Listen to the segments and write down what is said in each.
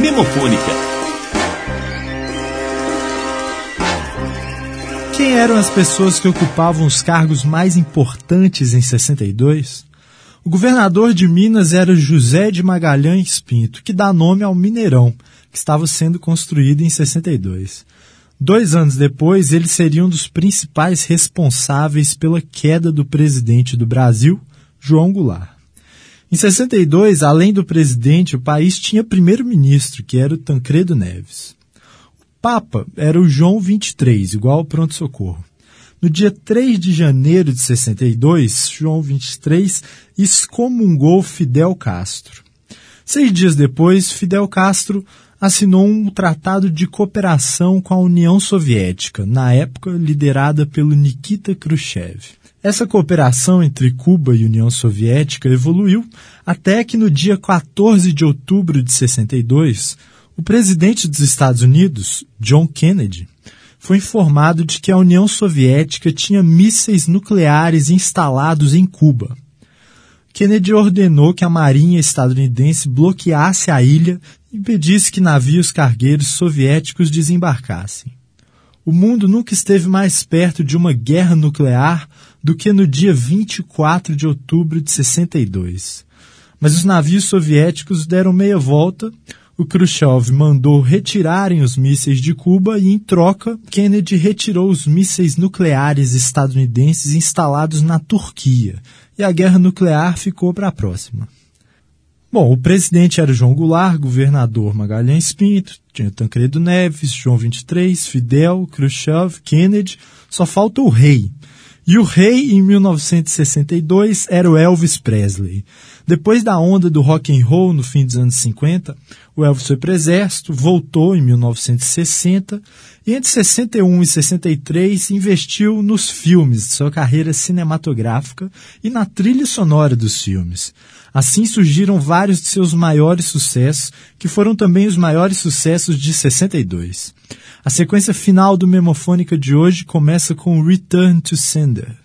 Memofônica. Quem eram as pessoas que ocupavam os cargos mais importantes em 62? O governador de Minas era José de Magalhães Pinto, que dá nome ao Mineirão, que estava sendo construído em 62. Dois anos depois, ele seria um dos principais responsáveis pela queda do presidente do Brasil, João Goulart. Em 62, além do presidente, o país tinha primeiro-ministro, que era o Tancredo Neves. O Papa era o João 23, igual ao pronto-socorro. No dia 3 de janeiro de 62, João 23 excomungou Fidel Castro. Seis dias depois, Fidel Castro assinou um tratado de cooperação com a União Soviética, na época liderada pelo Nikita Khrushchev. Essa cooperação entre Cuba e União Soviética evoluiu até que no dia 14 de outubro de 62, o presidente dos Estados Unidos, John Kennedy, foi informado de que a União Soviética tinha mísseis nucleares instalados em Cuba. Kennedy ordenou que a marinha estadunidense bloqueasse a ilha e impedisse que navios cargueiros soviéticos desembarcassem. O mundo nunca esteve mais perto de uma guerra nuclear do que no dia 24 de outubro de 62. Mas os navios soviéticos deram meia volta, o Khrushchev mandou retirarem os mísseis de Cuba e, em troca, Kennedy retirou os mísseis nucleares estadunidenses instalados na Turquia, e a guerra nuclear ficou para a próxima. Bom, o presidente era João Goulart, governador Magalhães Pinto, tinha Tancredo Neves, João 23, Fidel, Khrushchev, Kennedy, só falta o rei. E o rei, em 1962, era o Elvis Presley. Depois da onda do rock and roll no fim dos anos 50, o Elvis foi para exército, voltou em 1960 e entre 61 e 63 investiu nos filmes de sua carreira cinematográfica e na trilha sonora dos filmes. Assim surgiram vários de seus maiores sucessos, que foram também os maiores sucessos de 62. A sequência final do Memofônica de hoje começa com Return to Sender.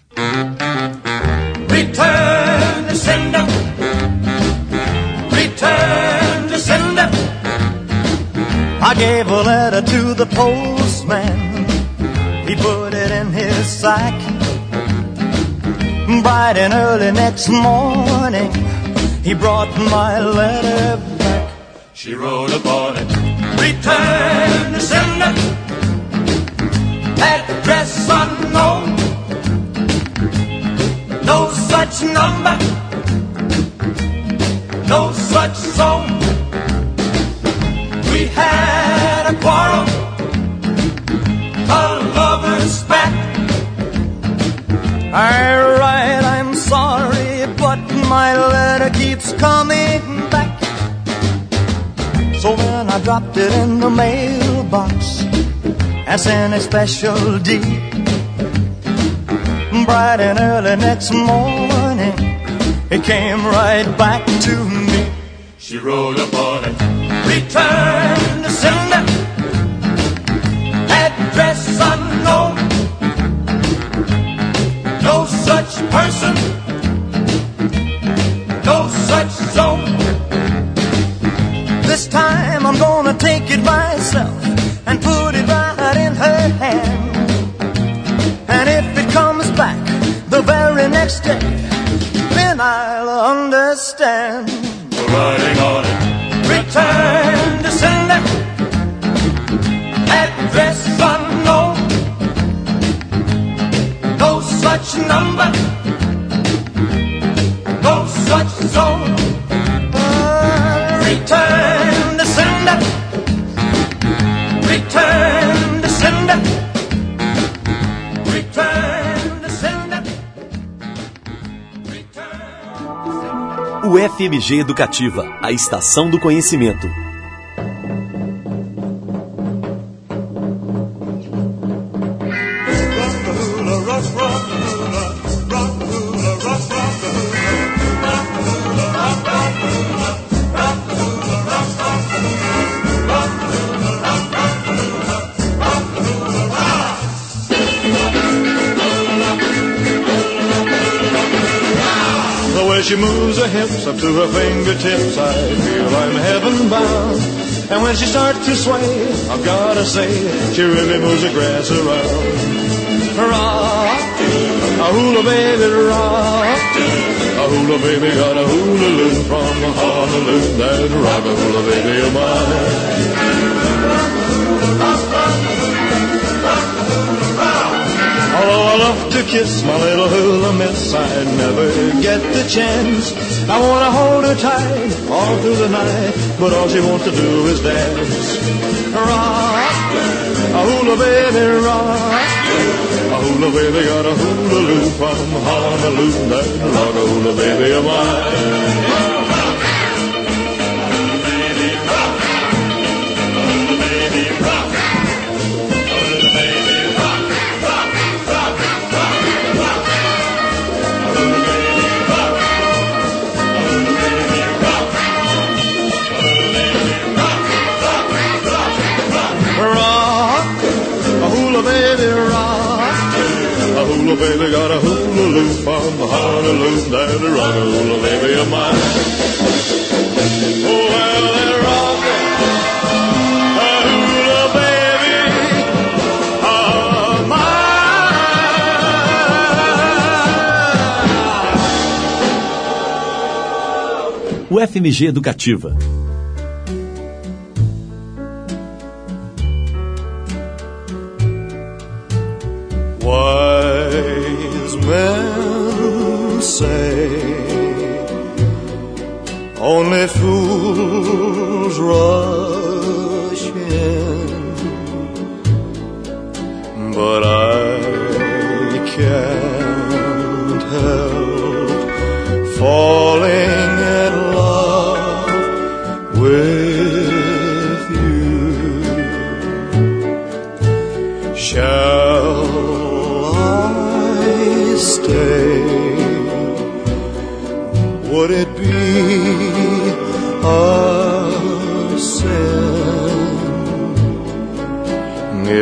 Return to sender. Return to sender. I gave a letter to the postman. He put it in his sack. Bright and early next morning, he brought my letter back. She wrote upon it. Return to sender. Address unknown. No such number. No such zone. We had a quarrel. A lover's spat. Alright, I'm sorry, but my letter keeps coming I dropped it in the mailbox and sent a special deed. Bright and early next morning, it came right back to me. She wrote upon it, return to sender, address unknown. No such person, This time I'm gonna take it myself and put it right in her hand. And if it comes back the very next day, then I'll understand. Writing on it. Return to sender. Address unknown. No such number. No such zone. Uh, Return O FMG Educativa, a estação do conhecimento. She moves her hips up to her fingertips, I feel I'm heaven bound. And when she starts to sway, I've gotta say, she really moves the grass around. Rock, a hula baby, rock. A hula baby got a hula loop from Honolulu. That rock a hula baby of mine. Although I love to kiss my little hula miss, I never get the chance. I wanna hold her tight all through the night, but all she wants to do is dance. Rock, a hula baby, rock. A hula baby got a hula loop from Honolulu. That rock a hula baby of mine. Baby. Oh well, baby of mine. O FMG Educativa. Only fools rush in, but I can't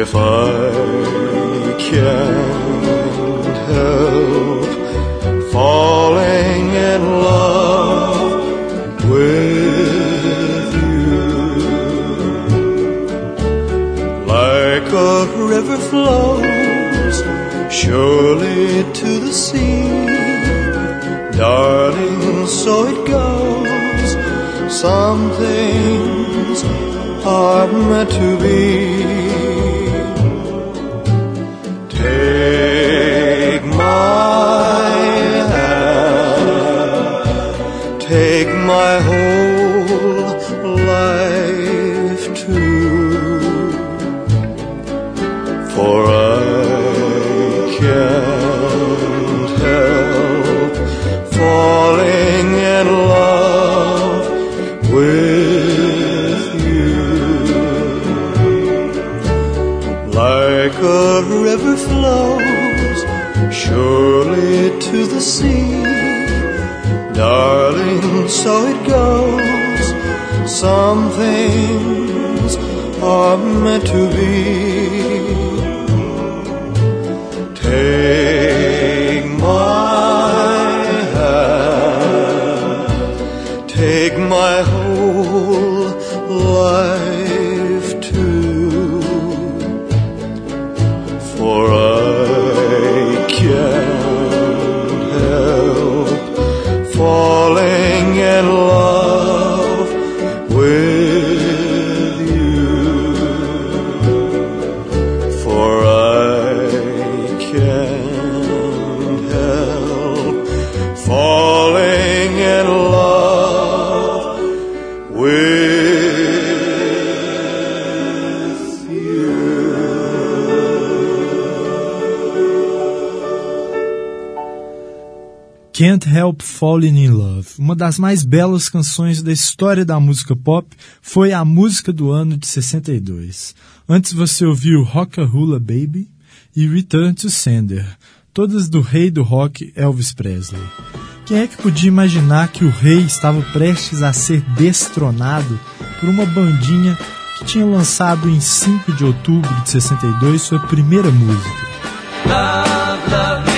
if I can't help falling in love with you? like a river flows surely to the sea. Darling, so it goes. Some things are meant to be. My so it goes. Some things are meant to be. Take my hand, take my whole life too, for I can't help falling Can't Help Falling in Love, uma das mais belas canções da história da música pop, foi a música do ano de 62. Antes você ouviu Rock a Hula Baby e Return to Sender, todas do rei do rock Elvis Presley. Quem é que podia imaginar que o rei estava prestes a ser destronado por uma bandinha que tinha lançado em 5 de outubro de 62 sua primeira música? Love, love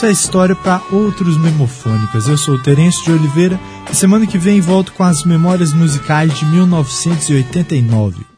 isso é história para outros memofônicas. Eu sou o Terêncio de Oliveira e semana que vem volto com as memórias musicais de 1989.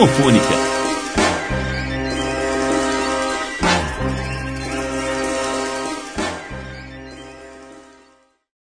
Pulsa. Memofônica.